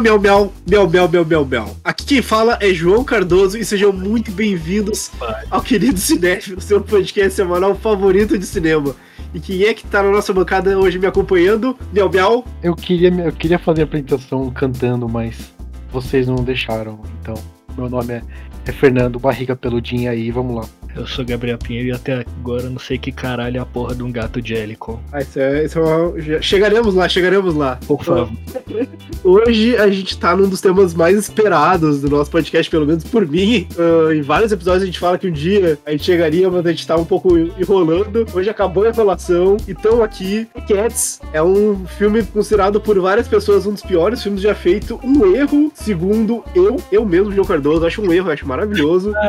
miau, miau, miau, miau, miau, miau, miau, miau. Aqui quem fala é João Cardoso e sejam muito bem-vindos ao querido Cinéfilo, seu podcast semanal favorito de cinema. E quem é que tá na nossa bancada hoje me acompanhando? Miau, miau. Eu queria, eu queria fazer a apresentação cantando, mas vocês não deixaram, então. Meu nome é, é Fernando Barriga Peludinha aí, vamos lá. Eu sou Gabriel Pinheiro e até agora não sei que caralho é a porra de um gato Jellicle. Ah, isso é, isso é uma... Chegaremos lá, chegaremos lá. Por favor. Hoje a gente tá num dos temas mais esperados do nosso podcast, pelo menos por mim. Uh, em vários episódios a gente fala que um dia a gente chegaria, mas a gente tá um pouco enrolando. Hoje acabou a revelação e estamos aqui. Cats é um filme considerado por várias pessoas um dos piores filmes já feito. Um erro, segundo eu, eu mesmo, João Cardoso, acho um erro, acho maravilhoso.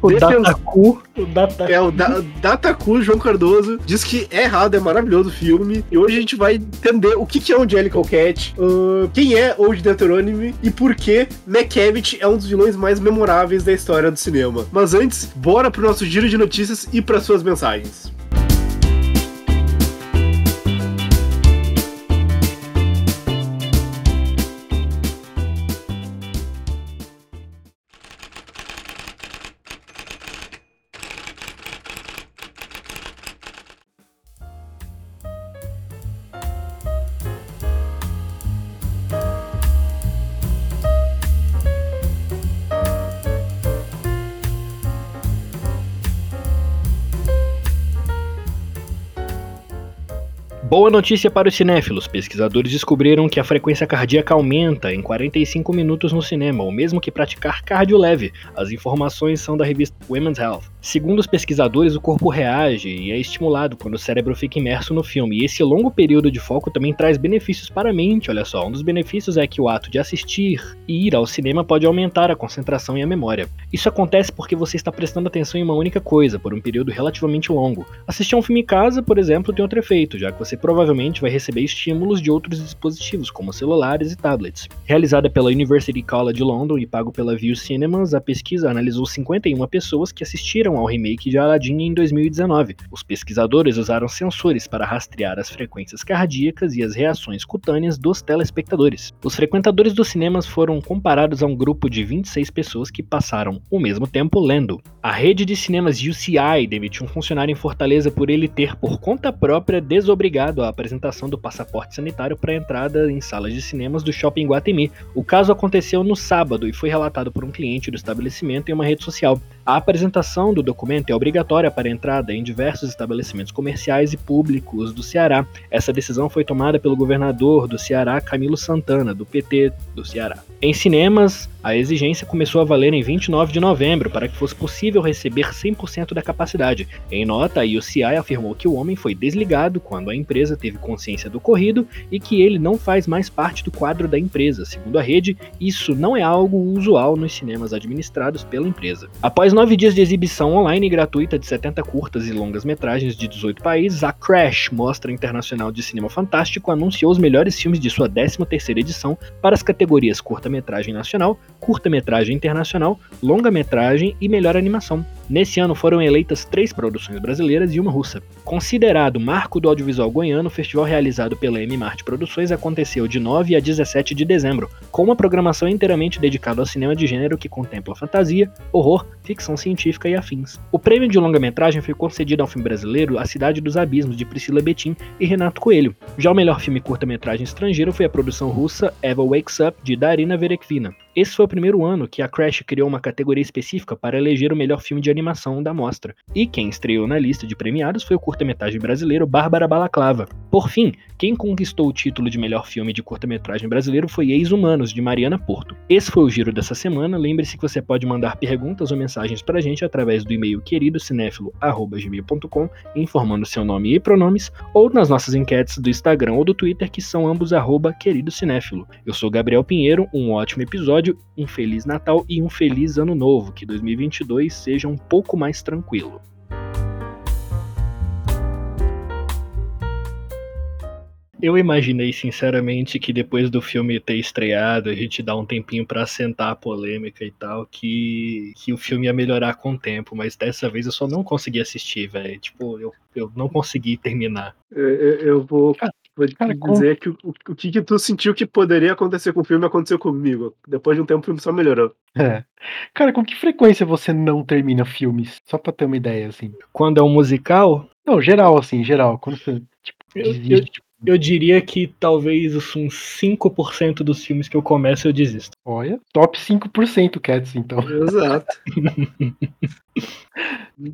O Dataku o Data... É, o da Dataku, João Cardoso, diz que é errado, é maravilhoso o filme. E hoje a gente vai entender o que, que é o Angelical Cat, uh, quem é Old Deuteronomy e por que McCavity é um dos vilões mais memoráveis da história do cinema. Mas antes, bora pro nosso giro de notícias e para suas mensagens. Boa notícia para os cinéfilos. Pesquisadores descobriram que a frequência cardíaca aumenta em 45 minutos no cinema, o mesmo que praticar cardio leve. As informações são da revista Women's Health. Segundo os pesquisadores, o corpo reage e é estimulado quando o cérebro fica imerso no filme. E esse longo período de foco também traz benefícios para a mente. Olha só, um dos benefícios é que o ato de assistir e ir ao cinema pode aumentar a concentração e a memória. Isso acontece porque você está prestando atenção em uma única coisa por um período relativamente longo. Assistir a um filme em casa, por exemplo, tem outro efeito, já que você provavelmente vai receber estímulos de outros dispositivos, como celulares e tablets. Realizada pela University College London e pago pela View Cinemas, a pesquisa analisou 51 pessoas que assistiram ao remake de Aladdin em 2019. Os pesquisadores usaram sensores para rastrear as frequências cardíacas e as reações cutâneas dos telespectadores. Os frequentadores dos cinemas foram comparados a um grupo de 26 pessoas que passaram o mesmo tempo lendo. A rede de cinemas UCI demitiu um funcionário em Fortaleza por ele ter, por conta própria, desobrigado a apresentação do passaporte sanitário para entrada em salas de cinemas do Shopping Guatemi. O caso aconteceu no sábado e foi relatado por um cliente do estabelecimento em uma rede social. A apresentação do documento é obrigatória para entrada em diversos estabelecimentos comerciais e públicos do Ceará. Essa decisão foi tomada pelo governador do Ceará, Camilo Santana, do PT do Ceará. Em cinemas, a exigência começou a valer em 29 de novembro para que fosse possível receber 100% da capacidade. Em nota, a UCI afirmou que o homem foi desligado quando a empresa teve consciência do ocorrido e que ele não faz mais parte do quadro da empresa. Segundo a rede, isso não é algo usual nos cinemas administrados pela empresa. Após nove dias de exibição online gratuita de 70 curtas e longas metragens de 18 países, a Crash, Mostra Internacional de Cinema Fantástico, anunciou os melhores filmes de sua 13ª edição para as categorias curta-metragem nacional, curta-metragem internacional, longa-metragem e melhor animação. Nesse ano foram eleitas três produções brasileiras e uma russa. Considerado marco do audiovisual goiano, o festival realizado pela M-Mart Produções aconteceu de 9 a 17 de dezembro, com uma programação inteiramente dedicada ao cinema de gênero que contempla fantasia, horror, ficção científica e afins. O prêmio de longa-metragem foi concedido ao filme brasileiro A Cidade dos Abismos, de Priscila Betim e Renato Coelho. Já o melhor filme curta-metragem estrangeiro foi a produção russa Eva Wakes Up, de Darina Verekvina. Esse foi o primeiro ano que a Crash criou uma categoria específica para eleger o melhor filme de animação da mostra. E quem estreou na lista de premiados foi o curta-metragem brasileiro Bárbara Balaclava. Por fim, quem conquistou o título de melhor filme de curta-metragem brasileiro foi Ex-Humanos, de Mariana Porto. Esse foi o giro dessa semana. Lembre-se que você pode mandar perguntas ou mensagens para a gente através do e-mail queridocinéfilo.gmail.com, informando seu nome e pronomes, ou nas nossas enquetes do Instagram ou do Twitter, que são ambos arroba queridocinéfilo. Eu sou Gabriel Pinheiro, um ótimo episódio, um Feliz Natal e um Feliz Ano Novo. Que 2022 seja um pouco mais tranquilo. Eu imaginei sinceramente que depois do filme ter estreado, a gente dá um tempinho para assentar a polêmica e tal, que, que o filme ia melhorar com o tempo, mas dessa vez eu só não consegui assistir, velho. Tipo, eu, eu não consegui terminar. Eu, eu vou. Vou Cara, como- dizer que o, o, o que, que tu sentiu que poderia acontecer com o filme aconteceu comigo. Depois de um tempo o filme só melhorou. É. Cara, com que frequência você não termina filmes? Só pra ter uma ideia, assim. Quando é um musical, Não, geral, assim, geral. Quando você, tipo, Eu- desiste, tipo, eu diria que talvez uns 5% dos filmes que eu começo eu desisto. olha, top 5% Cats, então. Exato.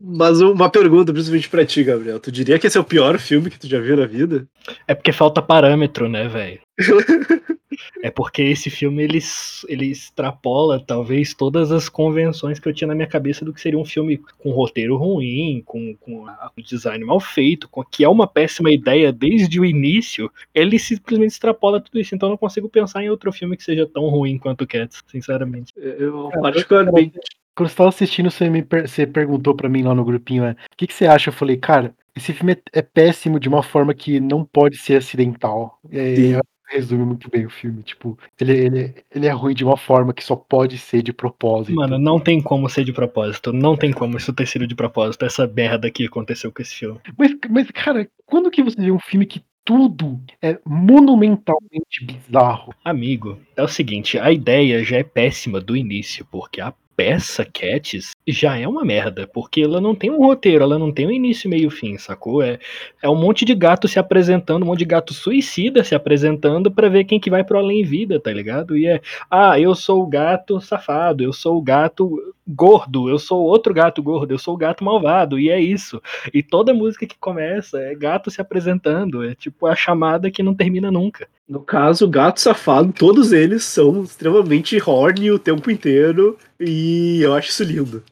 Mas uma pergunta, principalmente pra ti, Gabriel. Tu diria que esse é o pior filme que tu já viu na vida? É porque falta parâmetro, né, velho? É porque esse filme ele, ele extrapola talvez todas as convenções que eu tinha na minha cabeça do que seria um filme com roteiro ruim, com, com um design mal feito, com, que é uma péssima ideia desde o início. Ele simplesmente extrapola tudo isso. Então eu não consigo pensar em outro filme que seja tão ruim quanto Cats, sinceramente. Eu, Cara, particularmente. Quando você tava assistindo, você me per- você perguntou pra mim lá no grupinho, é, o que, que você acha? Eu falei, cara, esse filme é, é péssimo de uma forma que não pode ser acidental. É, resume muito bem o filme. Tipo, ele, ele, ele é ruim de uma forma que só pode ser de propósito. Mano, não tem como ser de propósito. Não tem como isso ter sido de propósito. Essa merda que aconteceu com esse filme. Mas, mas, cara, quando que você vê um filme que tudo é monumentalmente bizarro? Amigo, é o seguinte, a ideia já é péssima do início, porque a peça Cats já é uma merda, porque ela não tem um roteiro, ela não tem um início, meio e fim, sacou? É, é um monte de gato se apresentando, um monte de gato suicida se apresentando pra ver quem que vai pro além vida, tá ligado? E é, ah, eu sou o gato safado, eu sou o gato gordo, eu sou outro gato gordo, eu sou o gato malvado, e é isso. E toda música que começa é gato se apresentando, é tipo a chamada que não termina nunca. No caso, Gato Safado, todos eles são extremamente horny o tempo inteiro. E eu acho isso lindo.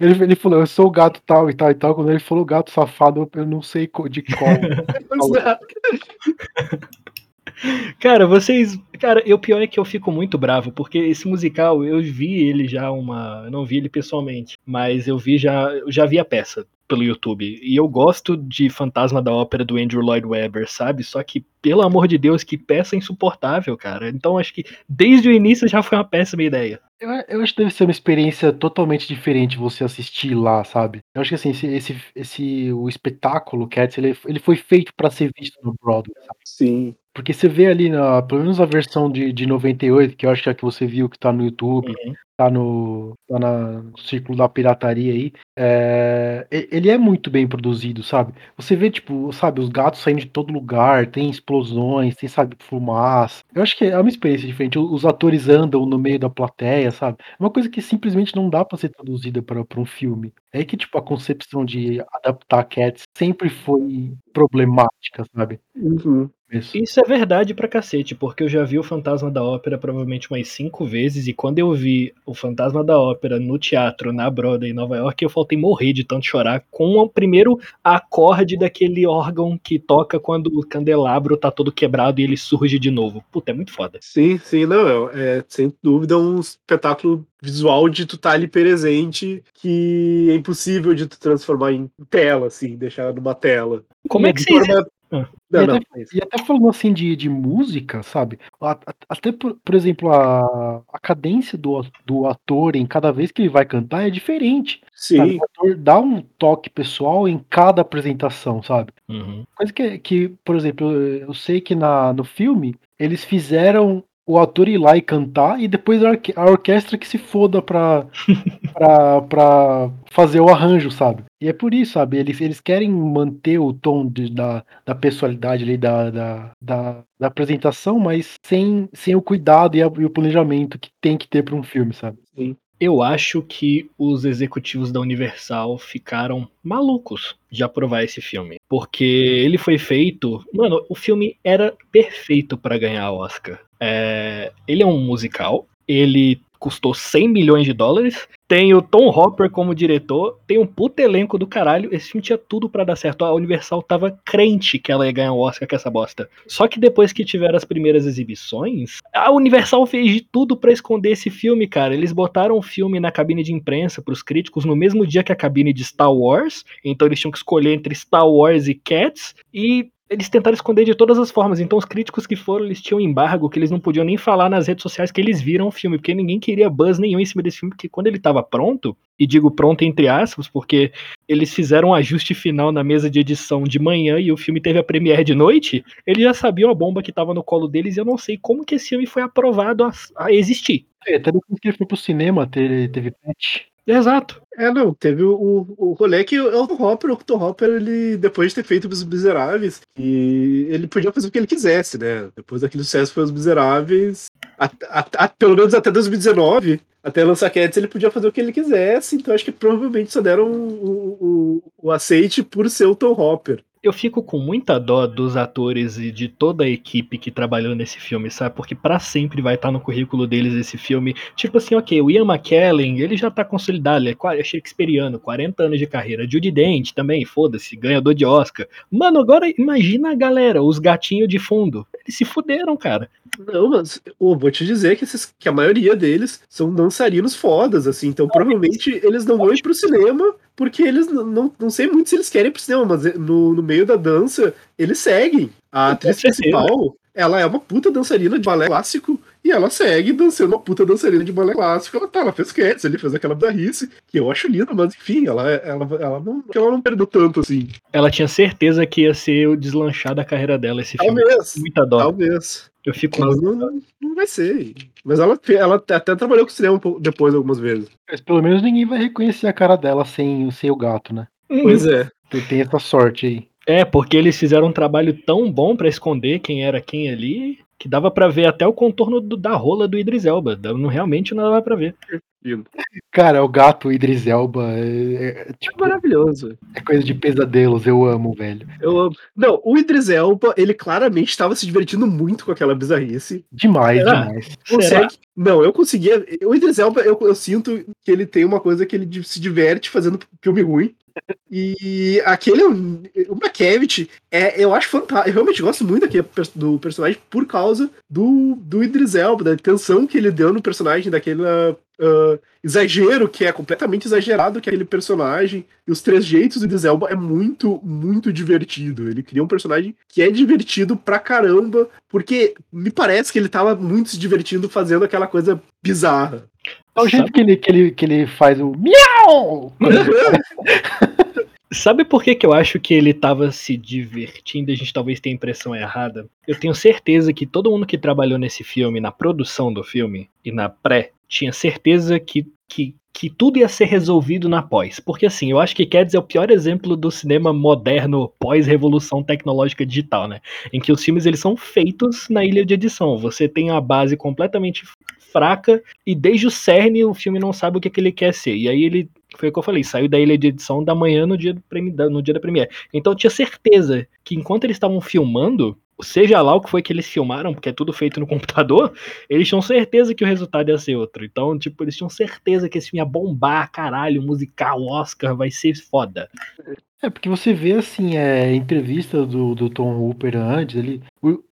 Ele, ele falou, eu sou o gato tal e tal e tal. Quando ele falou gato safado, eu não sei de qual. Cara, vocês. Cara, o pior é que eu fico muito bravo, porque esse musical, eu vi ele já uma. Eu não vi ele pessoalmente, mas eu vi já. Eu já vi a peça pelo YouTube. E eu gosto de Fantasma da Ópera do Andrew Lloyd Webber, sabe? Só que, pelo amor de Deus, que peça insuportável, cara. Então acho que desde o início já foi uma péssima ideia. Eu, eu acho que deve ser uma experiência totalmente diferente você assistir lá, sabe? Eu acho que assim, esse, esse, esse o espetáculo Cats, ele, ele foi feito pra ser visto no Broadway, sabe? Sim. Porque você vê ali, na, pelo menos a versão de, de 98, que eu acho que é a que você viu que tá no YouTube, Uhum. Tá no, tá na- círculo da pirataria aí, é, ele é muito bem produzido, sabe? Você vê, tipo, sabe, os gatos saindo de todo lugar, tem explosões, tem, sabe, fumaça. Eu acho que é uma experiência diferente. Os atores andam no meio da plateia, sabe? É uma coisa que simplesmente não dá pra ser traduzida para um filme. É que, tipo, a concepção de adaptar Cats sempre foi problemática, sabe? Uhum. Isso. Isso é verdade pra cacete, porque eu já vi o Fantasma da Ópera provavelmente umas cinco vezes, e quando eu vi o Fantasma da Ópera no teatro, na Broadway, em Nova York, eu faltei morrer de tanto chorar com o primeiro acorde daquele órgão que toca quando o candelabro tá todo quebrado e ele surge de novo. Puta, é muito foda. Sim, sim, não, é, é, sem dúvida um espetáculo visual de tu estar ali presente que é impossível de tu transformar em tela, assim, deixar numa tela. Como é que De vocês. forma- Não, E até- E até falando assim de, de música, sabe? Até, por, por exemplo, a, a cadência do, do ator em cada vez que ele vai cantar é diferente. Sabe? Sim, O ator dá um toque pessoal em cada apresentação, sabe? Uhum. Coisa que, que por exemplo, eu eu sei que na, no filme eles fizeram o ator ir lá e cantar e depois a, orque- a orquestra que se foda pra, pra, pra fazer o arranjo, sabe? E é por isso, sabe? Eles, eles querem manter o tom de- da, da personalidade ali da, da, da, da apresentação, mas sem, sem o cuidado e, a- e o planejamento que tem que ter pra um filme, sabe? sim. Eu acho que os executivos da Universal ficaram malucos de aprovar esse filme. Porque ele foi feito. Mano, o filme era perfeito pra ganhar Oscar. É, ele é um musical. Ele custou 100 milhões de dólares. Tem o Tom Hopper como diretor. Tem um puto elenco do caralho. Esse filme tinha tudo pra dar certo. A Universal tava crente que ela ia ganhar o Oscar com essa bosta. Só que depois que tiveram as primeiras exibições, a Universal fez de tudo pra esconder esse filme, cara. Eles botaram o filme na cabine de imprensa pros críticos no mesmo dia que a cabine de Star Wars. Então eles tinham que escolher entre Star Wars e Cats. E eles tentaram esconder de todas as formas. Então, os críticos que foram, eles tinham embargo, que eles não podiam nem falar nas redes sociais que eles viram o filme, porque ninguém queria buzz nenhum em cima desse filme, porque quando ele estava pronto, e digo pronto entre aspas, porque eles fizeram um ajuste final na mesa de edição de manhã e o filme teve a premiere de noite, eles já sabiam a bomba que estava no colo deles e eu não sei como que esse filme foi aprovado a, a existir. É, até depois que ele foi pro cinema, teve, teve patch. Exato. É, não, teve o, o rolê que o Elton Hopper, o Elton Hopper, ele, depois de ter feito Os Miseráveis, e ele podia fazer o que ele quisesse, né? Depois daquele sucesso foi Os Miseráveis, a, a, a, pelo menos até 2019, até lançar Cats, ele podia fazer o que ele quisesse, então acho que provavelmente só deram o, o, o aceite por ser o Tom Hopper eu fico com muita dó dos atores e de toda a equipe que trabalhou nesse filme, sabe? Porque para sempre vai estar no currículo deles esse filme. Tipo assim, ok, o Ian McKellen, ele já tá consolidado, ele é shakespeariano, 40 anos de carreira. Judy Dent também, foda-se, ganhador de Oscar. Mano, agora imagina a galera, os gatinhos de fundo. Eles se fuderam, cara. Não, mas oh, vou te dizer que, esses, que a maioria deles são dançarinos fodas, assim, então provavelmente eles não vão ir pro cinema porque eles não, não, não sei muito se eles querem ir pro cinema, mas no, no meio da dança eles seguem. A atriz principal, ela é uma puta dançarina de balé clássico e ela segue dançando uma puta dançarina de balé clássico. Ela tá, ela fez Cats, ele fez aquela bizarrice, que eu acho linda, mas enfim, ela, ela, ela, não, ela não perdeu tanto assim. Ela tinha certeza que ia ser o deslanchar da carreira dela esse talvez, filme. Muita dó. Talvez. Eu fico. Mas não, não vai ser. Mas ela, ela até trabalhou com o cinema depois algumas vezes. Mas pelo menos ninguém vai reconhecer a cara dela sem, sem o gato, né? Pois é. Tem, tem essa sorte aí. É, porque eles fizeram um trabalho tão bom para esconder quem era quem ali, que dava para ver até o contorno do, da rola do Idris Elba. Não, realmente não dava para ver. Cara, o gato Idris Elba é, é, tipo, é maravilhoso. É coisa de pesadelos, eu amo, velho. Eu amo. Não, o Idris Elba, ele claramente estava se divertindo muito com aquela bizarrice. Demais, Será? demais. Consegue... Não, eu conseguia. O Idris Elba, eu, eu sinto que ele tem uma coisa que ele se diverte fazendo filme ruim. E aquele, o Makevich, é, eu acho fantástico. Eu realmente gosto muito daquele, do personagem por causa do, do Idris Elba, da tensão que ele deu no personagem, daquele uh, exagero que é completamente exagerado que é aquele personagem. E os três jeitos do Idris Elba é muito, muito divertido. Ele cria um personagem que é divertido pra caramba, porque me parece que ele tava muito se divertindo fazendo aquela coisa bizarra. É o jeito que ele, que, ele, que ele faz o miau! Sabe por que, que eu acho que ele tava se divertindo e a gente talvez tenha a impressão errada? Eu tenho certeza que todo mundo que trabalhou nesse filme, na produção do filme e na pré, tinha certeza que, que, que tudo ia ser resolvido na pós. Porque assim, eu acho que Cats é o pior exemplo do cinema moderno pós-revolução tecnológica digital, né? Em que os filmes eles são feitos na ilha de edição. Você tem a base completamente fraca e desde o cerne o filme não sabe o que, que ele quer ser. E aí ele foi o que eu falei, saiu da ilha de edição da manhã no dia, do, no dia da premiere. Então eu tinha certeza que enquanto eles estavam filmando, seja lá o que foi que eles filmaram, porque é tudo feito no computador, eles tinham certeza que o resultado ia ser outro. Então, tipo, eles tinham certeza que esse filme ia bombar, caralho, musical, Oscar, vai ser foda. É, porque você vê, assim, é, entrevista do, do Tom Hooper antes, ele,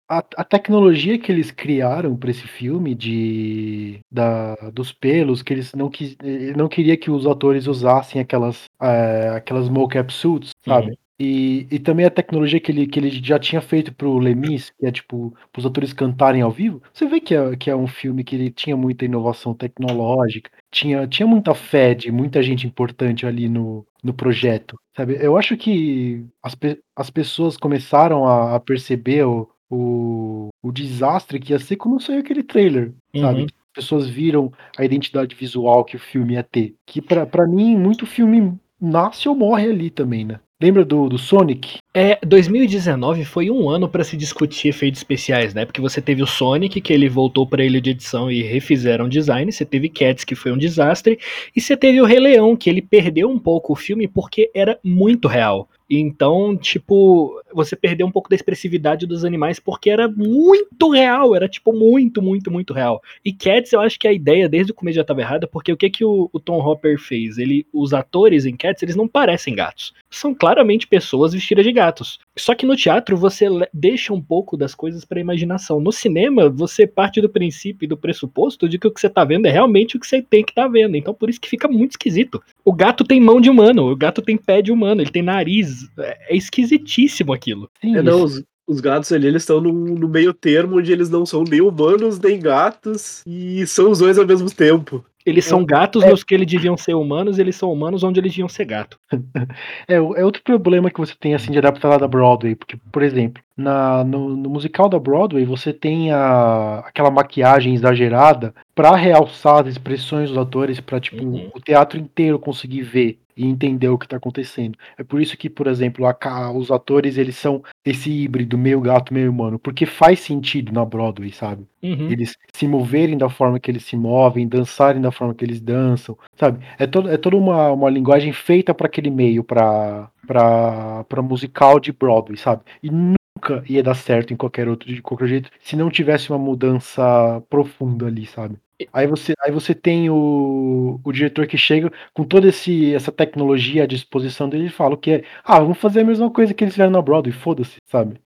a, a, tecnologia que eles criaram para esse filme de da, dos pelos que eles não quis não queria que os atores usassem aquelas é, aquelas mocap suits sabe uhum. e, e também a tecnologia que ele, que ele já tinha feito pro Lemis que é tipo os atores cantarem ao vivo você vê que é, que é um filme que ele tinha muita inovação tecnológica tinha, tinha muita fé de muita gente importante ali no, no projeto sabe eu acho que as, as pessoas começaram a, a perceber o o, o desastre que ia ser quando saiu aquele trailer, uhum. sabe? As pessoas viram a identidade visual que o filme ia ter. Que para mim, muito filme nasce ou morre ali também, né? Lembra do, do Sonic? É, 2019 foi um ano para se discutir efeitos especiais, né? Porque você teve o Sonic, que ele voltou para ele de edição e refizeram o design, você teve Cats, que foi um desastre, e você teve o Rei Leão, que ele perdeu um pouco o filme porque era muito real. Então, tipo, você perdeu um pouco da expressividade dos animais porque era muito real, era tipo muito, muito, muito real. E Cats, eu acho que a ideia desde o começo já estava errada, porque o que que o, o, Tom Hopper fez? Ele, os atores em Cats, eles não parecem gatos. São claramente pessoas vestidas de gatos. Só que no teatro você deixa um pouco das coisas para imaginação. No cinema, você parte do princípio e do pressuposto de que o que você tá vendo é realmente o que você tem que estar tá vendo. Então por isso que fica muito esquisito. O gato tem mão de humano, o gato tem pé de humano, ele tem nariz, mas é, é esquisitíssimo aquilo. Sim, é, não, os, os gatos ali, eles estão no, no, meio termo onde eles não são nem humanos nem gatos e são os dois ao mesmo tempo. Eles são gatos é. nos que eles deviam ser humanos, e eles são humanos onde eles deviam ser gato. é, é outro problema que você tem assim de adaptar lá da Broadway, porque, por exemplo, na, no, no musical da Broadway você tem a, aquela maquiagem exagerada para realçar as expressões dos atores, para tipo uhum. o teatro inteiro conseguir ver e entender o que está acontecendo. É por isso que, por exemplo, a, os atores eles são esse híbrido meio gato, meio humano, porque faz sentido na Broadway, sabe? Uhum. Eles se moverem da forma que eles se movem, dançarem da forma que eles dançam, sabe? É, todo, é toda uma, uma linguagem feita para aquele meio, para para musical de Broadway, sabe? E nunca ia dar certo em qualquer outro de qualquer jeito se não tivesse uma mudança profunda ali, sabe? Aí você, aí você tem o, o diretor que chega com toda esse, essa tecnologia à disposição dele e fala que é, ah, vamos fazer a mesma coisa que eles fizeram na Broadway, foda-se, sabe?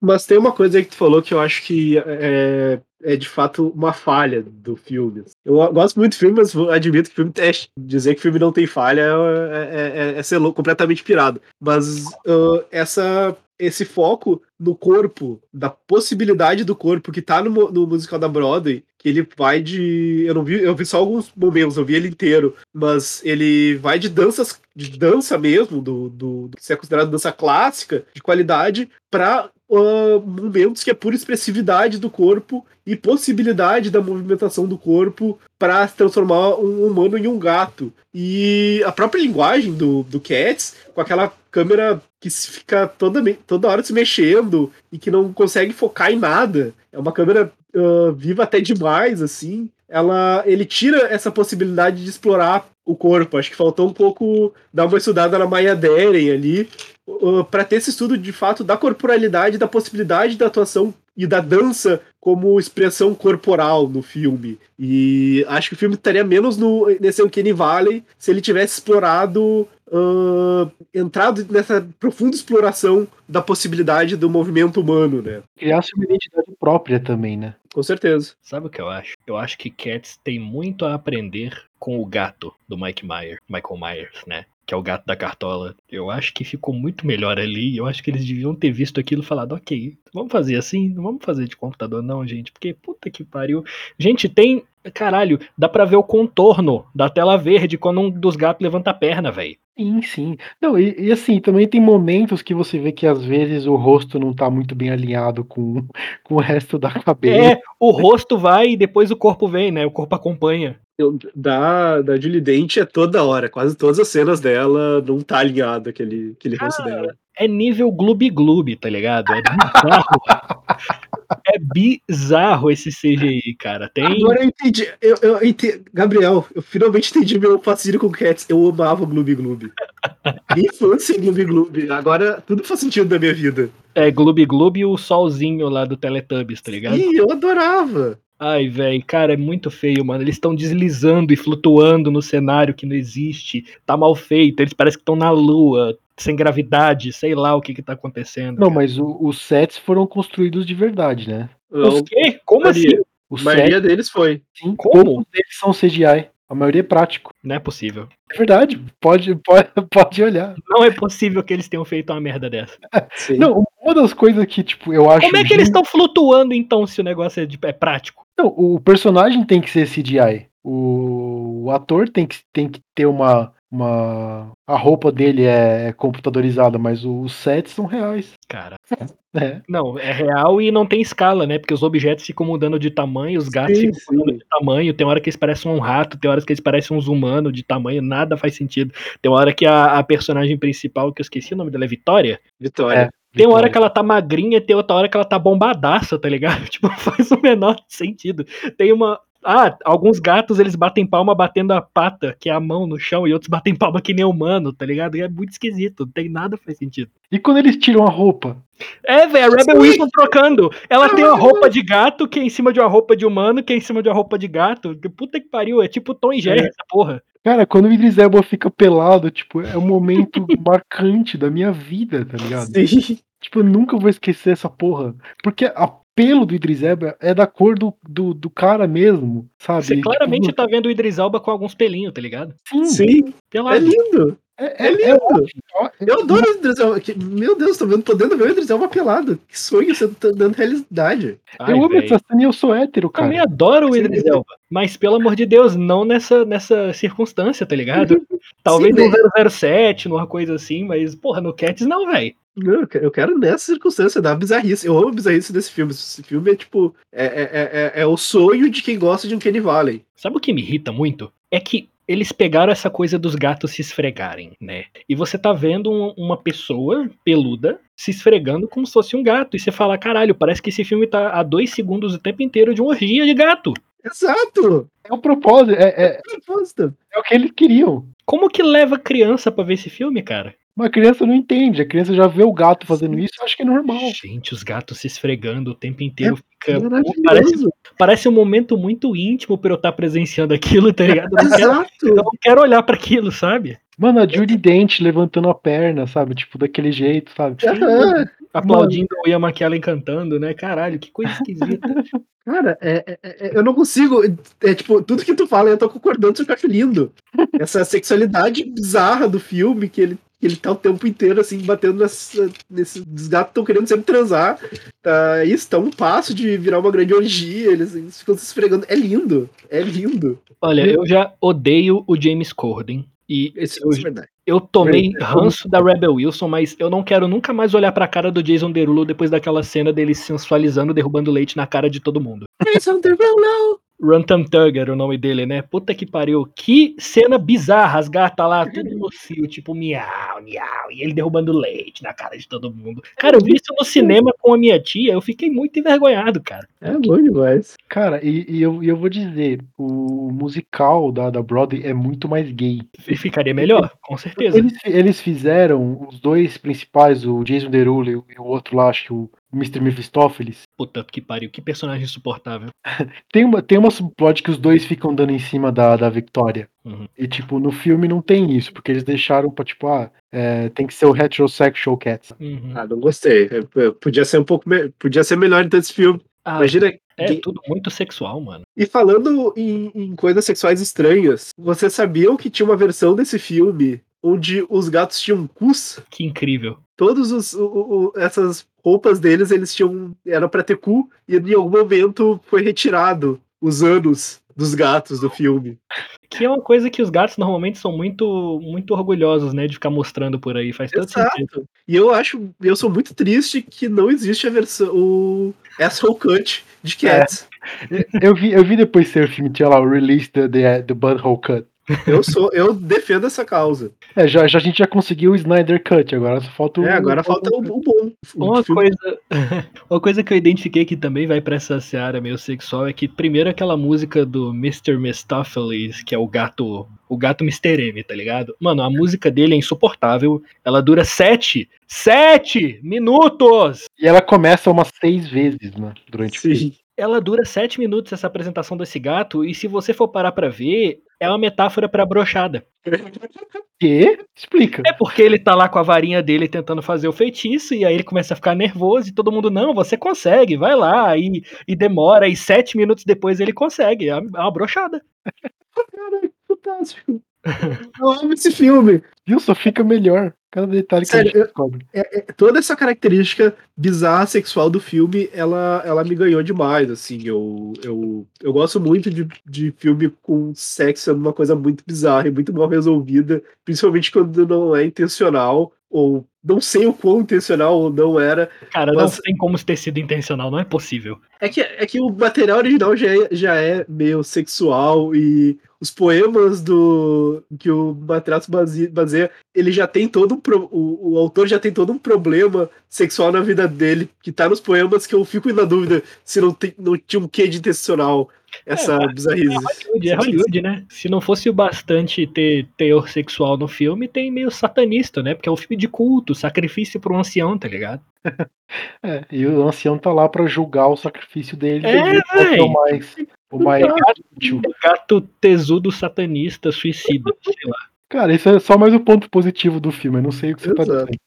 Mas tem uma coisa aí que tu falou que eu acho que é, é de fato uma falha do filme. Eu gosto muito do filme, mas admito que o filme teste. Dizer que o filme não tem falha é, é, é, é ser completamente pirado. Mas uh, essa esse foco no corpo, da possibilidade do corpo que tá no, no musical da Broadway, que ele vai de. Eu não vi, eu vi só alguns momentos, eu vi ele inteiro, mas ele vai de danças, de dança mesmo, do, do, do que é considerado dança clássica, de qualidade, para uh, momentos que é pura expressividade do corpo e possibilidade da movimentação do corpo para transformar um humano em um gato. E a própria linguagem do, do Cats, com aquela câmera que fica toda, toda hora se mexendo e que não consegue focar em nada. É uma câmera uh, viva até demais, assim. Ela, ele tira essa possibilidade de explorar o corpo. Acho que faltou um pouco dar uma estudada na Maya Deren ali, uh, para ter esse estudo de fato da corporalidade, da possibilidade da atuação e da dança como expressão corporal no filme. E acho que o filme estaria menos no, nesse Uncanny Valley se ele tivesse explorado uh, entrado nessa profunda exploração da possibilidade do movimento humano, né? Criasse uma identidade própria também, né? Com certeza. Sabe o que eu acho? Eu acho que Cats tem muito a aprender com o gato do Mike Myers, Michael Myers, né? Que é o gato da cartola. Eu acho que ficou muito melhor ali. Eu acho que eles deviam ter visto aquilo e falado, ok, vamos fazer assim, não vamos fazer de computador, não, gente. Porque puta que pariu. Gente, tem. Caralho, dá pra ver o contorno da tela verde quando um dos gatos levanta a perna, velho. Sim, sim. Não, e, e, assim, também tem momentos que você vê que às vezes o rosto não tá muito bem alinhado com, com o resto da cabeça. É, o rosto vai e depois o corpo vem, né? O corpo acompanha. Da, da Julie Dent é toda hora, quase todas as cenas dela não tá alinhado aquele, aquele rosto dela. É nível Gloob Gloob, tá ligado? É bizarro. é bizarro esse CGI, cara. Tem... Agora eu entendi. Eu, eu entendi. Gabriel, eu finalmente entendi meu fascínio com Cats. Eu amava Gloob Gloob. Minha infância em Gloob Gloob. Agora tudo faz sentido na minha vida. É, Gloob Gloob e o solzinho lá do Teletubbies, tá ligado? Sim, eu adorava. Ai, velho, cara, é muito feio, mano. Eles estão deslizando e flutuando no cenário que não existe. Tá mal feito. Eles parecem que estão na lua, sem gravidade, sei lá o que que tá acontecendo. Não, cara. mas o, os sets foram construídos de verdade, né? Os quê? Como assim? A maioria deles foi. Sim, como? Todos eles são CGI. A maioria é prático. Não é possível. É verdade, pode, pode, pode olhar. Não é possível que eles tenham feito uma merda dessa. Sim. Não, uma das coisas que, tipo, eu acho. Como é que eles estão flutuando então se o negócio é, de, é prático? Não, o personagem tem que ser CGI. O, o ator tem que, tem que ter uma, uma. A roupa dele é, é computadorizada, mas os sets são reais. Cara. É. Não, é real e não tem escala, né? Porque os objetos ficam mudando de tamanho, os gatos sim, ficam mudando de tamanho. Tem hora que eles parecem um rato, tem horas que eles parecem uns humanos de tamanho, nada faz sentido. Tem hora que a, a personagem principal, que eu esqueci o nome dela, é Vitória? Vitória. É. Tem uma hora que ela tá magrinha, tem outra hora que ela tá bombadaça, tá ligado? Tipo, faz o menor sentido. Tem uma, ah, alguns gatos eles batem palma batendo a pata, que é a mão no chão, e outros batem palma que nem humano, tá ligado? E é muito esquisito, não tem nada faz sentido. E quando eles tiram a roupa? É, velho, a Rebel Wilson trocando. Ela tem uma roupa de gato que é em cima de uma roupa de humano, que é em cima de uma roupa de gato. Puta que pariu, é tipo Tom e Jerry é. essa porra. Cara, quando o Idris Elba fica pelado, tipo, é um momento marcante da minha vida, tá ligado? Sim. Tipo, eu nunca vou esquecer essa porra. Porque a pelo do Idris Elba é da cor do, do, do cara mesmo, sabe? Você claramente tipo, tá vendo o Idris Elba com alguns pelinhos, tá ligado? Sim, Sim. é lindo. É, É é, é lindo. ótimo. Ó, Eu adoro o Idris Elba. Meu Deus, tô vendo, podendo ver o Idris Elba pelado. Que sonho sendo tá dando realidade. Ai, eu amo essa cena e eu sou hétero, cara. Também adoro o Sim. Idris Elba, mas pelo amor de Deus, não nessa, nessa circunstância, tá ligado? Talvez Sim, no 007, numa coisa assim, mas porra, no Cats não, velho. Não, eu que- eu quero nessa circunstância da bizarrice. Eu amo a bizarrice desse filme. Esse filme é tipo. É, é, é, é- é o sonho de quem gosta de um Kenny Valley. Sabe o que me irrita muito? É que eles pegaram essa coisa dos gatos se esfregarem, né? E você tá vendo um- uma pessoa peluda se esfregando como se fosse um gato. E você fala, caralho, parece que esse filme tá a dois segundos o tempo inteiro de uma orgia de gato. Exato! É o propósito, é, é, Propósito. é o que eles queriam. Como que leva criança pra ver esse filme, cara? Uma criança não entende, a criança já vê o gato fazendo isso, acha que é normal. Gente, os gatos se esfregando o tempo inteiro. fica, É Maravilhoso. parece, parece um momento muito íntimo pra eu estar presenciando aquilo, tá ligado? Eu não quero, eu Exato! não quero olhar pra aquilo, sabe? Mano, a Judy Dent levantando a perna, sabe? Tipo, daquele jeito, sabe? Aham. Aplaudindo o Ian McKellen cantando, né? Caralho, que coisa esquisita. Cara, é, é- é- eu não consigo. É tipo, tudo que tu fala, eu tô concordando, eu acho lindo. Essa sexualidade bizarra do filme, que ele, que ele tá o tempo inteiro, assim, batendo nessa, nesse. Os gatos estão querendo sempre transar. Tá, isso, tá um passo de virar uma grande orgia. Eles, eles ficam se esfregando. É lindo. É lindo. Olha, eu já odeio o James Corden. E Esse eu, é verdade. eu tomei Great. ranço da Rebel Wilson, mas eu não quero nunca mais olhar pra cara do Jason Derulo depois daquela cena dele sensualizando, derrubando leite na cara de todo mundo. Jason Derulo. Rantam Tugger, o nome dele, né? Puta que pariu. Que cena bizarra, as gatas lá, tudo no cio, tipo miau, miau, e ele derrubando leite na cara de todo mundo. Cara, eu vi isso no cinema com a minha tia, eu fiquei muito envergonhado, cara. É bom demais. Cara, e, e eu, eu vou dizer, o musical da, da Broadway é muito mais gay. E Ficaria melhor, com certeza. Eles, eles fizeram os dois principais, o Jason Derulo e o- e o outro lá, acho que o Mr. Mephistófeles. Puta que pariu, que personagem insuportável. Tem uma, tem uma subplot que os dois ficam dando em cima da, da Victoria. Uhum. E, tipo, no filme não tem isso, porque eles deixaram pra, tipo, ah, é, tem que ser o heterosexual cats. Uhum. Ah, não gostei. Podia ser um pouco. me- Podia ser melhor então esse filme. Ah, Imagina. é gay- tudo muito sexual, mano. E falando em, em coisas sexuais estranhas, vocês sabiam que tinha uma versão desse filme onde os gatos tinham cus? Que incrível. Todos os o- o- essas roupas deles eles tinham era para ter cu e em algum momento foi retirado os anos dos gatos do filme. Que é uma coisa que os gatos normalmente são muito muito orgulhosos, né, de ficar mostrando por aí. Faz todo sentido. Exato. E eu acho, eu sou muito triste que não existe a versão o asshole cut de Cats. Eu vi, eu vi depois ser o filme, tinha lá o release the, the, the Butthole Cut. Eu sou, eu defendo essa causa. É, já, já, a gente já conseguiu o Snyder Cut, agora só falta o. É, agora falta o, o bom. O Uma coisa, uma coisa que eu identifiquei que também vai pra essa seara meio sexual é que primeiro aquela música do Mr. Mistopheles, que é o gato, o gato Mr. M, tá ligado? Mano, a música dele é insuportável. Ela dura sete, sete minutos. E ela começa umas seis vezes, né? Durante o filme. Ela dura sete minutos essa apresentação desse gato e se você for parar pra ver, é uma metáfora pra brochada. Quê? Explica. É porque ele tá lá com a varinha dele tentando fazer o feitiço, e aí ele começa a ficar nervoso, e todo mundo, não, você consegue, vai lá, e, e demora, e sete minutos depois ele consegue. É uma, é brochada. Caralho, fantástico. Eu amo esse filme. Viu? Só fica melhor. Cada detalhe que Sério, a gente descobre. É, é, toda essa característica bizarra sexual do filme, ela, ela me ganhou demais, assim, eu, eu, eu gosto muito de, de filme com sexo sendo uma coisa muito bizarra e muito mal resolvida, principalmente quando não é intencional, ou não sei o quão intencional ou não era. Cara, Mas- não tem como ter sido intencional, não é possível. É que, é que o material original já é, já é meio sexual e os poemas do que o Matraço base- baseia, ele já tem todo um pro- o, o autor já tem todo um problema sexual na vida dele, que tá nos poemas que eu fico na dúvida se não, tem, não tinha um quê de intencional essa É, bizarrice. Hollywood, é Hollywood, né? Se não fosse o bastante ter teor sexual no filme, tem meio satanista, né? Porque é um filme de culto, sacrifício pro ancião, tá ligado? É, e o ancião tá lá pra julgar o sacrifício dele. É, é mais, o mais útil. Gato tesudo satanista, suicida, sei lá. Cara, isso é só mais um ponto positivo do filme. Eu não sei o que você tá Exato. dizendo.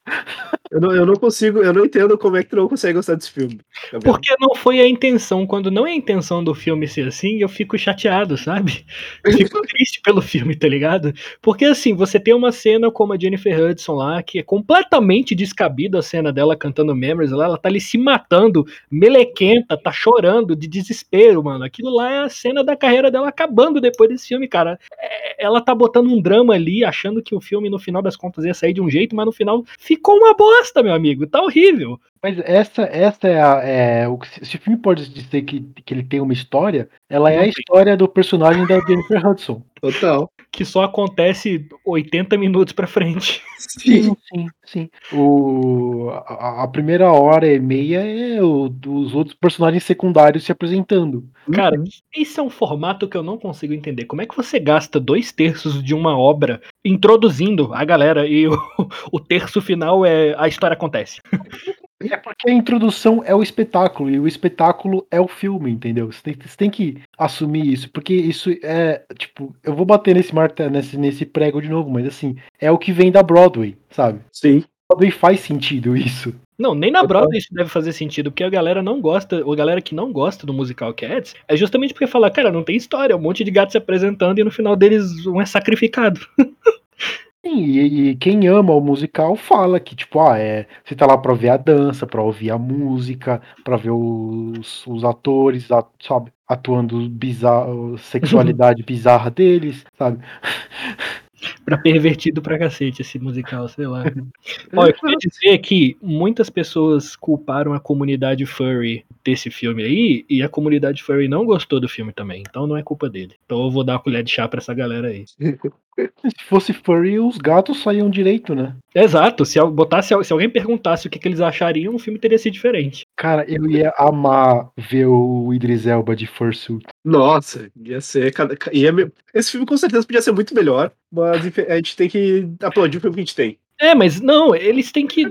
Eu não, eu não consigo, eu não entendo como é que tu não consegue gostar desse filme. Gabriel. Porque não foi a intenção. Quando não é a intenção do filme ser assim, eu fico chateado, sabe? Eu fico triste pelo filme, tá ligado? Porque assim, você tem uma cena como a Jennifer Hudson lá, que é completamente descabida a cena dela cantando Memories lá, ela tá ali se matando, melequenta, tá chorando de desespero, mano. Aquilo lá é a cena da carreira dela acabando depois desse filme, cara. É, ela tá botando um drama ali, achando que o filme, no final das contas, ia sair de um jeito, mas no final ficou uma bosta, meu amigo. Tá horrível. Mas essa, essa é, a, é o que- se o filme pode dizer que, que ele tem uma história, ela é a história do personagem da Jennifer Hudson. Total. Que só acontece 80 minutos pra frente. Sim. sim, sim. O, a, a primeira hora e meia é o, dos outros personagens secundários se apresentando. Cara, Uhum. esse é um formato que eu não consigo entender. Como é que você gasta dois terços de uma obra introduzindo a galera e o, o terço final é a história acontece? É porque a introdução é o espetáculo, e o espetáculo é o filme, entendeu? Você tem, você tem que assumir isso, porque isso é, tipo, eu vou bater nesse, martelo, nesse, nesse prego de novo, mas assim, é o que vem da Broadway, sabe? Sim. Broadway faz sentido isso. Não, nem na Broadway isso deve fazer sentido, porque a galera não gosta, ou a galera que não gosta do musical Cats, é justamente porque fala, cara, não tem história, um monte de gatos se apresentando e no final deles um é sacrificado. E, e quem ama o musical fala que, tipo, ah, é, você tá lá pra ver a dança, pra ouvir a música, pra ver os, os atores, a- sabe, atuando bizarro, sexualidade bizarra deles, sabe? Pra pervertido pra cacete esse musical, sei lá. Ó, eu queria dizer que muitas pessoas culparam a comunidade furry desse filme aí, e a comunidade furry não gostou do filme também, então não é culpa dele. Então eu vou dar a colher de chá pra essa galera aí. Se fosse furry, os gatos saíam direito, né? Exato, se, botasse, se alguém perguntasse o que, que eles achariam, o filme teria sido diferente. Cara, eu ia amar ver o Idris Elba de fursuit. Nossa, ia ser. Ia, esse filme com certeza podia ser muito melhor, mas enfim, a gente tem que aplaudir o filme que a gente tem. É, mas não, eles têm que,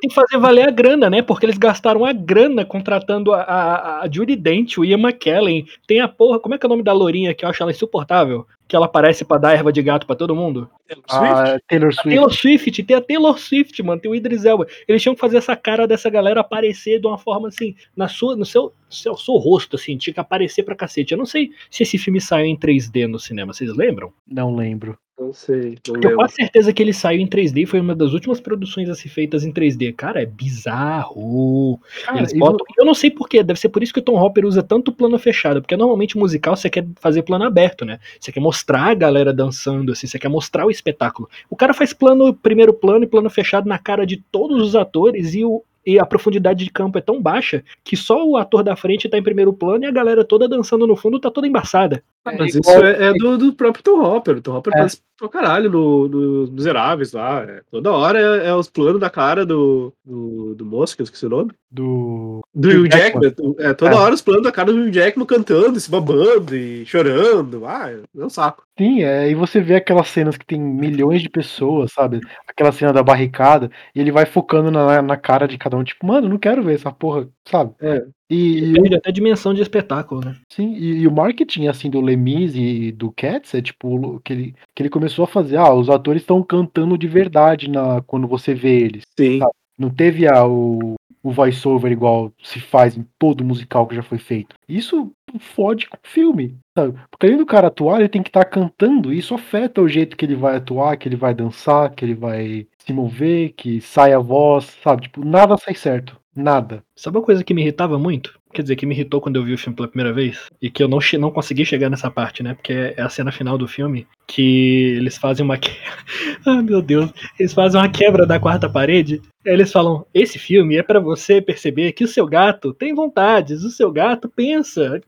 têm que fazer valer a grana, né? Porque eles gastaram a grana contratando a, a, a Judy Dent, o Ian McKellen. Tem a porra, como é que é o nome da lourinha que eu acho ela insuportável? Que ela aparece pra dar erva de gato pra todo mundo? A Taylor Swift. Taylor Swift, tem a Taylor Swift, mano, tem o Idris Elba. Eles tinham que fazer essa cara dessa galera aparecer de uma forma assim, na sua, no seu, seu, seu rosto, assim, tinha que aparecer pra cacete. Eu não sei se esse filme saiu em 3D no cinema, vocês lembram? Não lembro. Não sei, não Eu tenho quase certeza que ele saiu em 3D e foi uma das últimas produções a ser feitas em 3D. Cara, é bizarro. Cara, Eles botam... Eu não sei porquê, deve ser por isso que o Tom Hopper usa tanto plano fechado, porque normalmente musical você quer fazer plano aberto, né? Você quer mostrar a galera dançando, assim, você quer mostrar o espetáculo. O cara faz plano, primeiro plano e plano fechado na cara de todos os atores e o e a profundidade de campo é tão baixa que só o ator da frente tá em primeiro plano e a galera toda dançando no fundo tá toda embaçada. Mas É isso é, é do, do próprio Tom Hopper. O Tom Hopper É. faz pra caralho no, no Miseráveis lá. é. Toda hora é, é os planos da cara do, do, do moço, que eu esqueci o nome. Do. Do Hugh Hugh Jackman. É, toda É. hora os planos da cara do Hugh Jackman cantando, se babando e chorando. Ah, é um saco. Sim, é, e você vê aquelas cenas que tem milhões de pessoas, sabe? Aquela cena da barricada, e ele vai focando na, na cara de cada um, tipo, mano, não quero ver essa porra, sabe? É. E, e o- Perde até dimensão de espetáculo, né? sim, e, e o marketing, assim, do Lemis e do Cats é, tipo, que ele, que ele começou a fazer, ah, os atores estão cantando de verdade na, quando você vê eles. Sim. Tá. Não teve a, o, o voice-over igual se faz em todo musical que já foi feito. Isso fode com o filme, sabe? Porque além do cara atuar, ele tem que estar cantando. E isso afeta o jeito que ele vai atuar, que ele vai dançar, que ele vai se mover, que sai a voz, sabe? Tipo, nada sai certo. Nada. Sabe uma coisa que me irritava muito? Quer dizer, que me irritou quando eu vi o filme pela primeira vez? E que eu não, não consegui chegar nessa parte, né? Porque é a cena final do filme que eles fazem uma. Que... ah, meu Deus. Eles fazem uma quebra da quarta parede. Eles falam: esse filme é pra você perceber que o seu gato tem vontades, o seu gato pensa.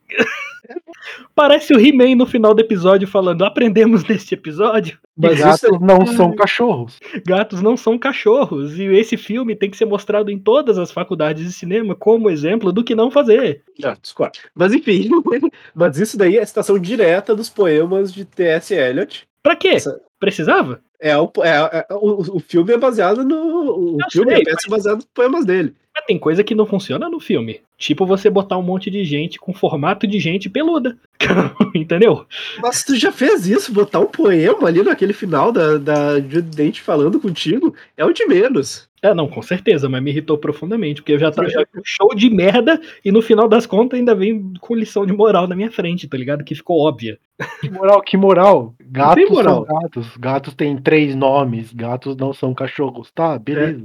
Parece o He-Man no final do episódio falando: aprendemos neste episódio. Mas Gatos não são cachorros. Gatos não são cachorros. E esse filme tem que ser mostrado em todas as faculdades de cinema como exemplo do que não fazer. Ah, discordo. Mas enfim, mas isso daí é a citação direta dos poemas de T.S. Eliot. Pra quê? Essa- Precisava? É, o, é, é o, o filme é baseado no. O Eu filme sei, é peça baseado nos poemas dele. Mas tem coisa que não funciona no filme. Tipo você botar um monte de gente com formato de gente peluda. Entendeu? Mas tu já fez isso, botar um poema ali naquele final da, da Judy Dent falando contigo, é o de menos. É, não, com certeza, mas me irritou profundamente, porque eu já tava já vi um show de merda e no final das contas ainda vem com lição de moral na minha frente, tá ligado? Que ficou óbvia. Que moral, que moral. Gatos tem moral. são gatos. Gatos têm três nomes. Gatos não são cachorros. Tá, beleza.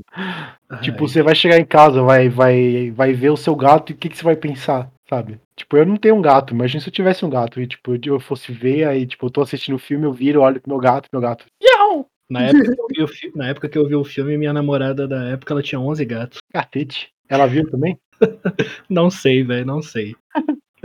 Tipo, Ai, você vai chegar em casa, vai, vai, vai ver o seu gato e o que, que você vai pensar, sabe? Tipo, eu não tenho um gato. Imagina se eu tivesse um gato e, tipo, eu fosse ver, aí, tipo, eu tô assistindo o filme, eu viro, olho pro meu gato, meu gato. Iau! na, época que eu vi o na época que eu vi o filme, minha namorada da época ela tinha 11 gatos. Catete. Ela viu também? Não sei, velho, não sei.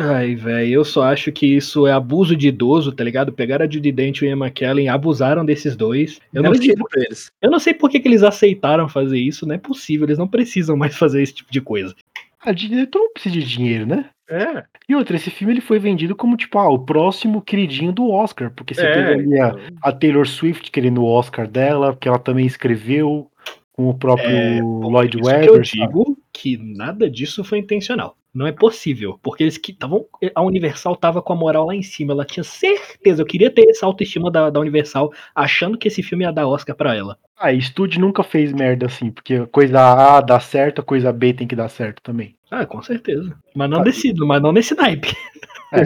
Ai, velho, eu só acho que isso é abuso de idoso, tá ligado? Pegaram a Judy Dent e o Ian McKellen, abusaram desses dois. Eu não, Era sei, pra eles. eu não sei por que, que eles aceitaram fazer isso, não é possível, eles não precisam mais fazer esse tipo de coisa. A diretor não precisa de dinheiro, né? É. E outra, esse filme ele foi vendido como, tipo, ah, o próximo queridinho do Oscar. Porque você teve É, ali a, a Taylor Swift querendo o Oscar dela, que ela também escreveu com o próprio É, Lloyd eu Webber. sabe? digo que nada disso foi intencional. Não é possível, porque eles que estavam. A Universal tava com a moral lá em cima. Ela tinha certeza. Eu queria ter essa autoestima da, da Universal, achando que esse filme ia dar Oscar pra ela. Ah, estúdio nunca fez merda assim, porque coisa A dá certo, coisa B tem que dar certo também. Ah, com certeza. Mas não desse, mas não nesse naipe. É.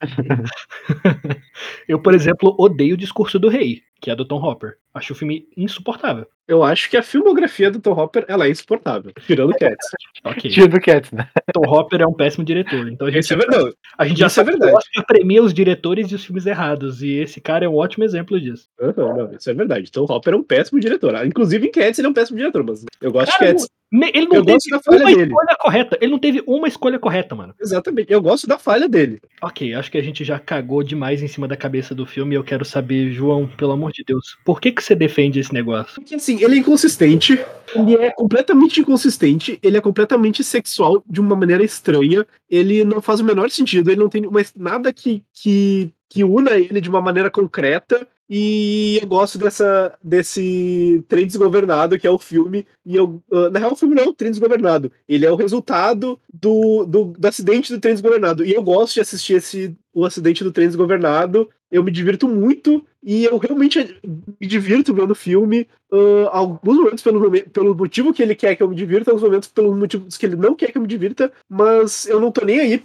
Eu, por exemplo, odeio o discurso do rei, que é do Tom Hopper. Acho o filme insuportável. Eu acho que a filmografia do Tom Hopper ela é insuportável. Tirando Cats. Ok. Tira do Cats, né? Tom Hopper é um péssimo diretor. Então a gente, Isso é verdade. a gente já isso é sabe que verdade. Oscar premia os diretores e os filmes errados. E esse cara é um ótimo exemplo disso. Aham, não, isso é verdade. Tom Hopper é um péssimo diretor. Ah, Inclusive em Cats ele é um péssimo diretor, mas eu gosto Cara, de Cats. Ele não Eu teve gosto da falha uma dele. escolha correta. Ele não teve uma escolha correta, mano. Exatamente. Eu gosto da falha dele. Ok, acho que a gente já cagou demais em cima da cabeça do filme. e Eu quero saber, João, pelo amor de Deus, por que, que você defende esse negócio? Porque assim, ele é inconsistente, ele é completamente inconsistente, ele é completamente sexual de uma maneira estranha, ele não faz o menor sentido, ele não tem nada que, que, que una ele de uma maneira concreta. E eu gosto dessa, desse trem desgovernado que é o filme. E eu, ah, na real, o filme não é o trem desgovernado. Ele é o resultado do, do, do acidente do trem desgovernado. E eu gosto de assistir esse, o acidente do trem desgovernado. Eu me divirto muito. E eu realmente me divirto vendo o filme. Ah, alguns momentos pelo, pelo motivo que ele quer que eu me divirta, alguns momentos pelos motivos que ele não quer que eu me divirta, mas eu não tô nem aí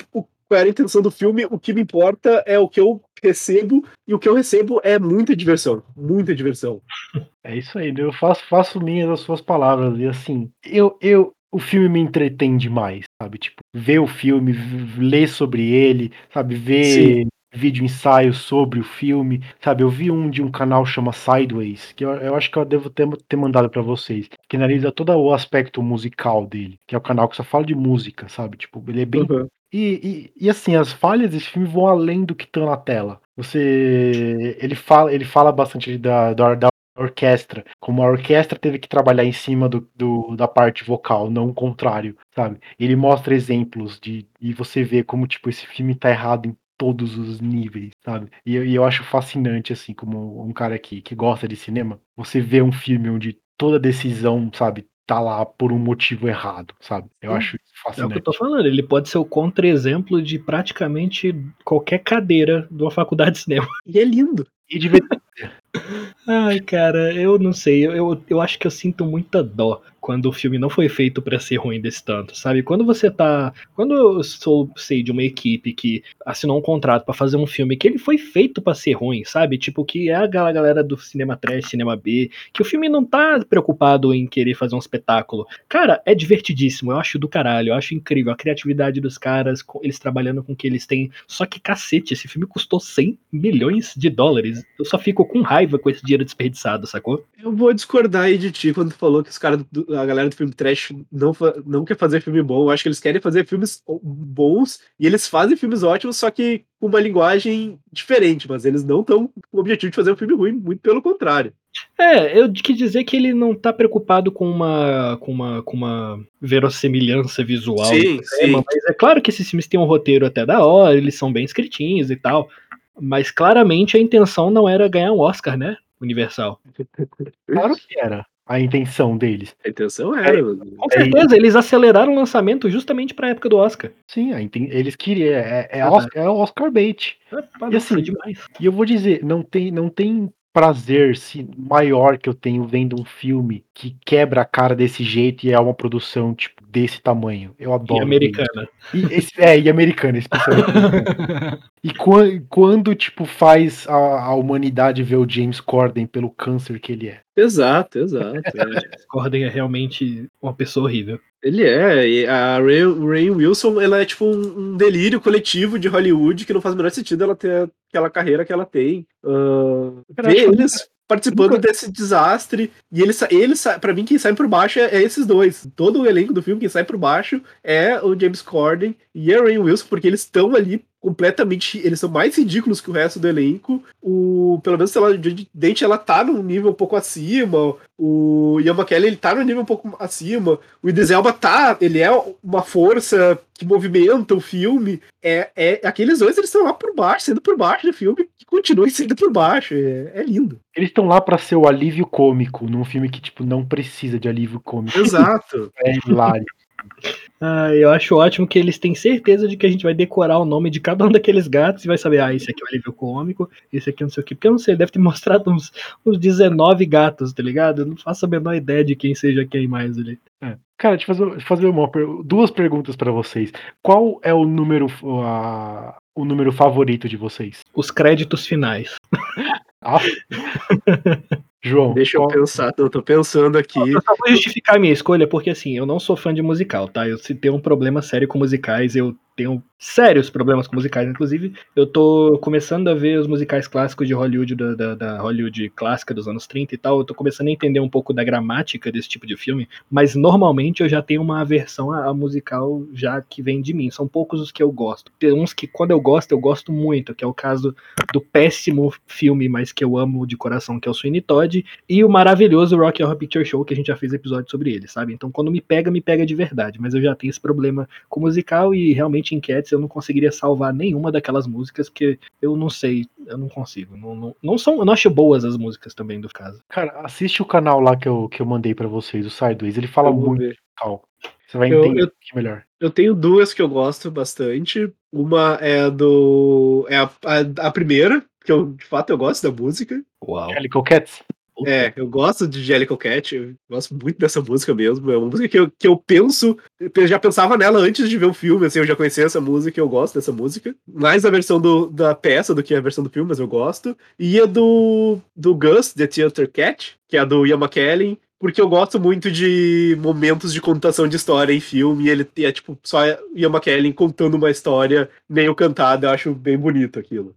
qual era a intenção do filme, o que me importa é o que eu recebo, e o que eu recebo é muita diversão, muita diversão. É isso aí, eu faço, faço minhas as suas palavras. E assim, eu, eu, o filme me entretém demais, sabe? Tipo, ver o filme, ler sobre ele, sabe? Ver Sim. Vídeo ensaio sobre o filme, sabe? Eu vi um de um canal chama Sideways, que eu, eu acho que eu devo ter, ter mandado pra vocês, que analisa todo o aspecto musical dele, que é o canal que só fala de música, sabe? Tipo, ele é bem Uhum. e, e, e, assim, as falhas desse filme vão além do que tá na tela. Você. Ele fala, ele fala bastante da, da, da orquestra. Como a orquestra teve que trabalhar em cima do, do- da parte vocal, não o contrário, sabe? Ele mostra exemplos de. E você vê como, tipo, esse filme tá errado em todos os níveis, sabe? E, eu- e eu acho fascinante, assim, como um cara aqui que gosta de cinema, você vê um filme onde toda decisão, sabe, tá lá por um motivo errado, sabe? Eu Sim. acho É o que eu tô falando. Ele pode ser o contra-exemplo de praticamente qualquer cadeira de uma faculdade de cinema. E é lindo. E divertido. Ai, cara, eu não sei. Eu, eu, acho que eu sinto muita dó quando o filme não foi feito pra ser ruim desse tanto, sabe? Quando você tá. Quando eu sou, sei, de uma equipe que assinou um contrato pra fazer um filme que ele foi feito pra ser ruim, sabe? Tipo, que é a gal- galera do cinema trash, cinema B, que o filme não tá preocupado em querer fazer um espetáculo. Cara, é divertidíssimo, eu acho do caralho, eu acho incrível a criatividade dos caras, eles trabalhando com o que eles têm. Só que, cacete, esse filme custou 100 milhões de dólares. Eu só fico com raiva com esse dinheiro desperdiçado, sacou? Eu vou discordar aí de ti quando tu falou que os caras, a galera do filme trash não, não quer fazer filme bom. Eu acho que eles querem fazer filmes bons e eles fazem filmes ótimos, só que com uma linguagem diferente. Mas eles não estão com o objetivo de fazer um filme ruim, muito pelo contrário. É, eu quis dizer que ele não tá preocupado com uma, com uma, com uma verossimilhança visual. sim, cinema, Mas é claro que esses filmes têm um roteiro até da hora, eles são bem escritinhos e tal. Mas claramente a intenção não era ganhar um Oscar, né? Universal. Claro que era a intenção deles. A intenção era. Com certeza, eles aceleraram o lançamento justamente pra época do Oscar. Sim, a inten- eles queriam. É, é, Oscar, é o Oscar bait. É, E assim, demais. E eu vou dizer, não tem, não tem prazer maior que eu tenho vendo um filme que quebra a cara desse jeito e é uma produção tipo desse tamanho. Eu E adoro. americana. isso. E esse- é, e americana, especialmente. americana. e quan- quando, tipo, faz a, a humanidade ver o James Corden pelo câncer que ele é. Exato, exato. é. Corden é realmente uma pessoa horrível. Ele é, e a Ray, Ray Wilson, ela é tipo um, delírio coletivo de Hollywood que não faz o menor sentido ela ter aquela carreira que ela tem. Cara, ver acho que eles participando nunca- desse desastre, e eles sa- pra mim, quem sai por baixo é, é esses dois. Todo o elenco do filme, quem sai por baixo é o James Corden e a Ray Wilson, porque eles estão ali completamente. Eles são mais ridículos que o resto do elenco. O, pelo menos ela, de dente ela tá num nível um pouco acima. O Ian McKellen ele tá num nível um pouco acima. O Idris Elba tá, ele é uma força que movimenta o filme. É, é aqueles dois eles estão lá por baixo, sendo por baixo do filme, que continuem sendo por baixo. É, é lindo. Eles estão lá pra ser o alívio cômico num filme que, tipo, não precisa de alívio cômico. Exato. É hilário. Ah, eu acho ótimo que eles têm certeza de que a gente vai decorar o nome de cada um daqueles gatos e vai saber, ah, esse aqui é o alívio cômico, esse aqui é não sei o quê. Porque eu não sei, deve ter mostrado uns, uns 19 gatos, tá ligado? Eu não faço a menor ideia de quem seja quem mais ali. É. Cara, deixa eu fazer, fazer uma, duas perguntas pra vocês. Qual é o número, a- o número favorito de vocês? Os créditos finais. Ah. João, Deixa eu qual- pensar. Eu tô pensando aqui. Eu só vou justificar a minha escolha porque, assim, eu não sou fã de musical, tá? Eu se tenho um problema sério com musicais, eu tenho sérios problemas com musicais. Inclusive, eu tô começando a ver os musicais clássicos de Hollywood, da, da, da Hollywood clássica dos anos 30 e tal. Eu tô começando a entender um pouco da gramática desse tipo de filme, mas normalmente eu já tenho uma aversão a, a musical já que vem de mim. São poucos os que eu gosto. Tem uns que, quando eu gosto, eu gosto muito, que é o caso do péssimo filme, mas que eu amo de coração, que é o Sweeney Todd, e o maravilhoso Rock Horror Picture Show, que a gente já fez episódio sobre ele, sabe? Então quando me pega, me pega de verdade, mas eu já tenho esse problema com musical e realmente em Cats eu não conseguiria salvar nenhuma daquelas músicas, porque eu não sei, eu não consigo. Não, não, não são, eu não acho boas as músicas também do caso. Cara, assiste o canal lá que eu, que eu mandei pra vocês, o Sideways. Ele fala Eu muito ver. musical. Você vai Eu- entender eu- que melhor. Eu tenho duas que eu gosto bastante. Uma é do. É a, a, a primeira, que eu, de fato eu gosto da música. Uau. Calico Cats? É, eu gosto de Jellicle Cat, eu gosto muito dessa música mesmo. É uma música que eu, que eu penso, eu já pensava nela antes de ver o filme, assim, eu já conhecia essa música, eu gosto dessa música. Mais a versão do, da peça do que a versão do filme, mas eu gosto. E a do, do Gus, The Theater Cat, que é a do Ian McKellen, porque eu gosto muito de momentos de contação de história em filme, e ele é tipo só Ian McKellen contando uma história meio cantada, eu acho bem bonito aquilo.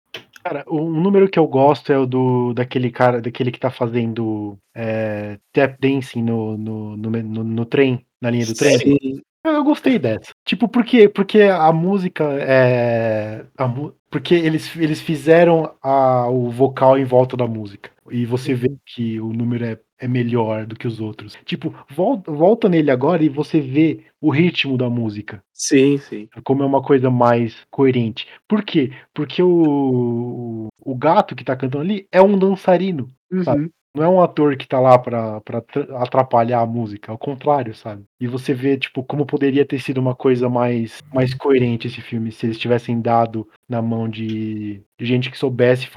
Cara, um número que eu gosto é o do daquele cara, daquele que tá fazendo é, tap dancing no, no, no, no, no trem, na linha do trem. Sim. Eu gostei dessa. Tipo, por quê? Porque a música é. a porque eles, eles fizeram a, o vocal em volta da música. E você vê que o número é, é melhor do que os outros. Tipo, volta, volta nele agora e você vê o ritmo da música. Sim, sim. Como é uma coisa mais coerente. Por quê? Porque o, o gato que tá cantando ali é um dançarino. Sabe? Não é um ator que tá lá pra, pra tra- atrapalhar a música, ao contrário, sabe? E você vê, tipo, como poderia ter sido uma coisa mais, mais coerente esse filme se eles tivessem dado na mão de, de gente que soubesse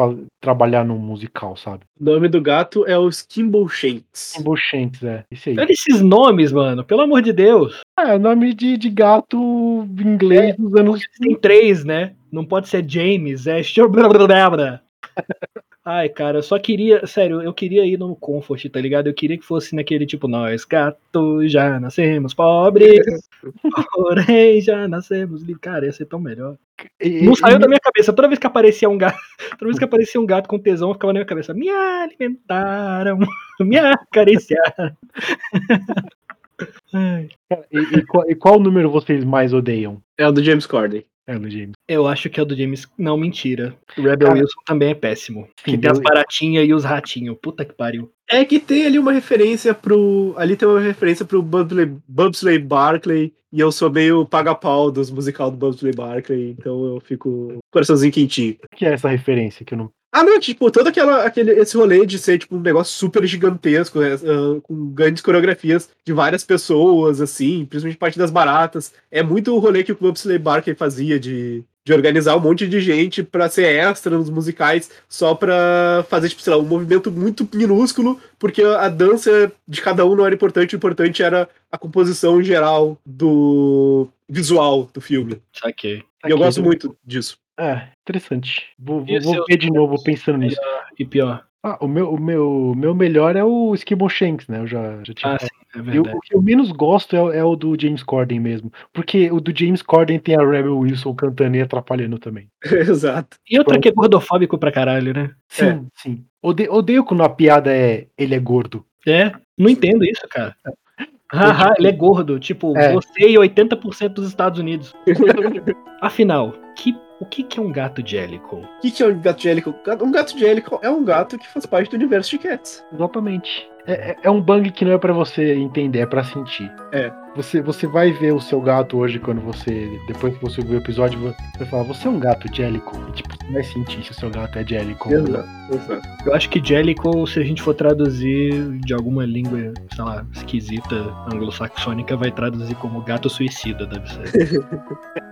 trabalhar num musical, sabe? O nome do gato é o Skimble Shanks. Kimbo Shanks, é. Esse aí. Olha esses nomes, mano, pelo amor de Deus. É, nome de, de gato inglês dos anos. Tem três, né? Não pode ser James, é. Ai, cara, eu só queria. Sério, eu queria ir no Comfort, tá ligado? Eu queria que fosse naquele tipo, nós gatos já nascemos pobres, porém já nascemos livres. Cara, ia ser tão melhor. E- Não e- saiu da minha cabeça. Toda vez que aparecia um gato, toda vez que aparecia um gato com tesão, ficava na minha cabeça. Me alimentaram, me acariciaram. Ai, e, e qual, e qual número vocês mais odeiam? É o do James Corden. É, no James. eu acho que é o do James. Não, mentira. O Rebel Cara, Wilson também é péssimo. Que tem as baratinhas e os ratinhos. Puta que pariu. É que tem ali uma referência pro. Ali tem uma referência pro Bobsley, Bobsley Barclay. E eu sou meio paga-pau dos musical do Bobsley Barclay. Então eu fico. Coraçãozinho quentinho. O que é essa referência que eu não. Ah, não, tipo, todo aquela, aquele, esse rolê de ser, tipo, um negócio super gigantesco, uh, com grandes coreografias de várias pessoas, assim, principalmente parte das baratas. É muito o rolê que o Club Slay Barker fazia de, de organizar um monte de gente para ser extra nos musicais, só pra fazer, tipo, sei lá, um movimento muito minúsculo, porque a dança de cada um não era importante, o importante era a composição geral do visual do filme. Saquei. E eu gosto muito disso. É, interessante. Vou, vou, vou ver de novo pensando nisso. E pior. Ah, o meu, o meu, meu melhor é o Skibble Shanks, né? Eu já, já tinha. Ah, sim, é o, verdade. o que eu menos gosto é, o- é o do James Corden mesmo. Porque o do James Corden tem a Rebel Wilson cantando e atrapalhando também. Exato. E outra que é gordofóbico pra caralho, né? Sim, É. sim. Ode- odeio quando a piada é ele é gordo. É, não entendo isso, cara. Haha, ele é gordo. Tipo, É. você e 80% dos Estados Unidos. Afinal, que, o que, que é um gato Jellicle? O que, que é um gato Jellicle? Um gato Jellicle é um gato que faz parte do universo de Cats. Exatamente. É, é- é um bang que não é pra você entender, é pra sentir. É. Você, você vai ver o seu gato hoje quando você. Depois que você ver o episódio, você vai falar, você é um gato Jellicle. Tipo, você vai sentir se o seu gato é Jellicle. Exato, exato. Eu acho que Jellicle, se a gente for traduzir de alguma língua, sei lá, esquisita, anglo-saxônica, vai traduzir como gato suicida, deve ser.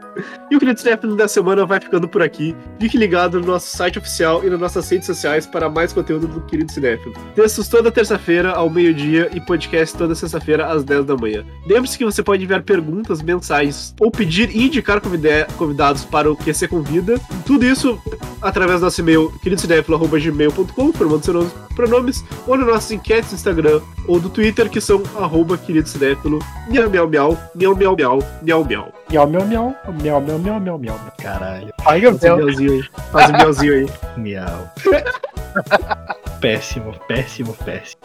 E o querido Cinéfilo da semana vai ficando por aqui. Fique ligado no nosso site oficial e nas nossas redes sociais para mais conteúdo do querido Cinéfilo. Textos toda terça-feira ao meio-dia e podcast toda sexta-feira às 10 da manhã. Lembre-se que você pode enviar perguntas, mensagens ou pedir e indicar convida- convidados para o QC Convida. Tudo isso através do nosso e-mail queridocinéfilo.gmail.com, formando seus pronomes, ou nas nossas enquetes do Instagram ou do Twitter, que são arroba querido cinéfilo, miau miau miau, miau miau miau, miau miau. Miau, miau, miau, miau, miau, miau, miau, miau. Caralho, Ai, Faz um miauzinho aí. Faz um miauzinho aí. miau. péssimo, péssimo, péssimo.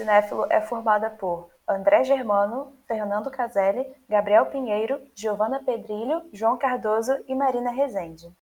Cinéfilo é formada por André Germano, Fernando Caselli, Gabriel Pinheiro, Giovana Pedrilho, João Cardoso e Marina Rezende.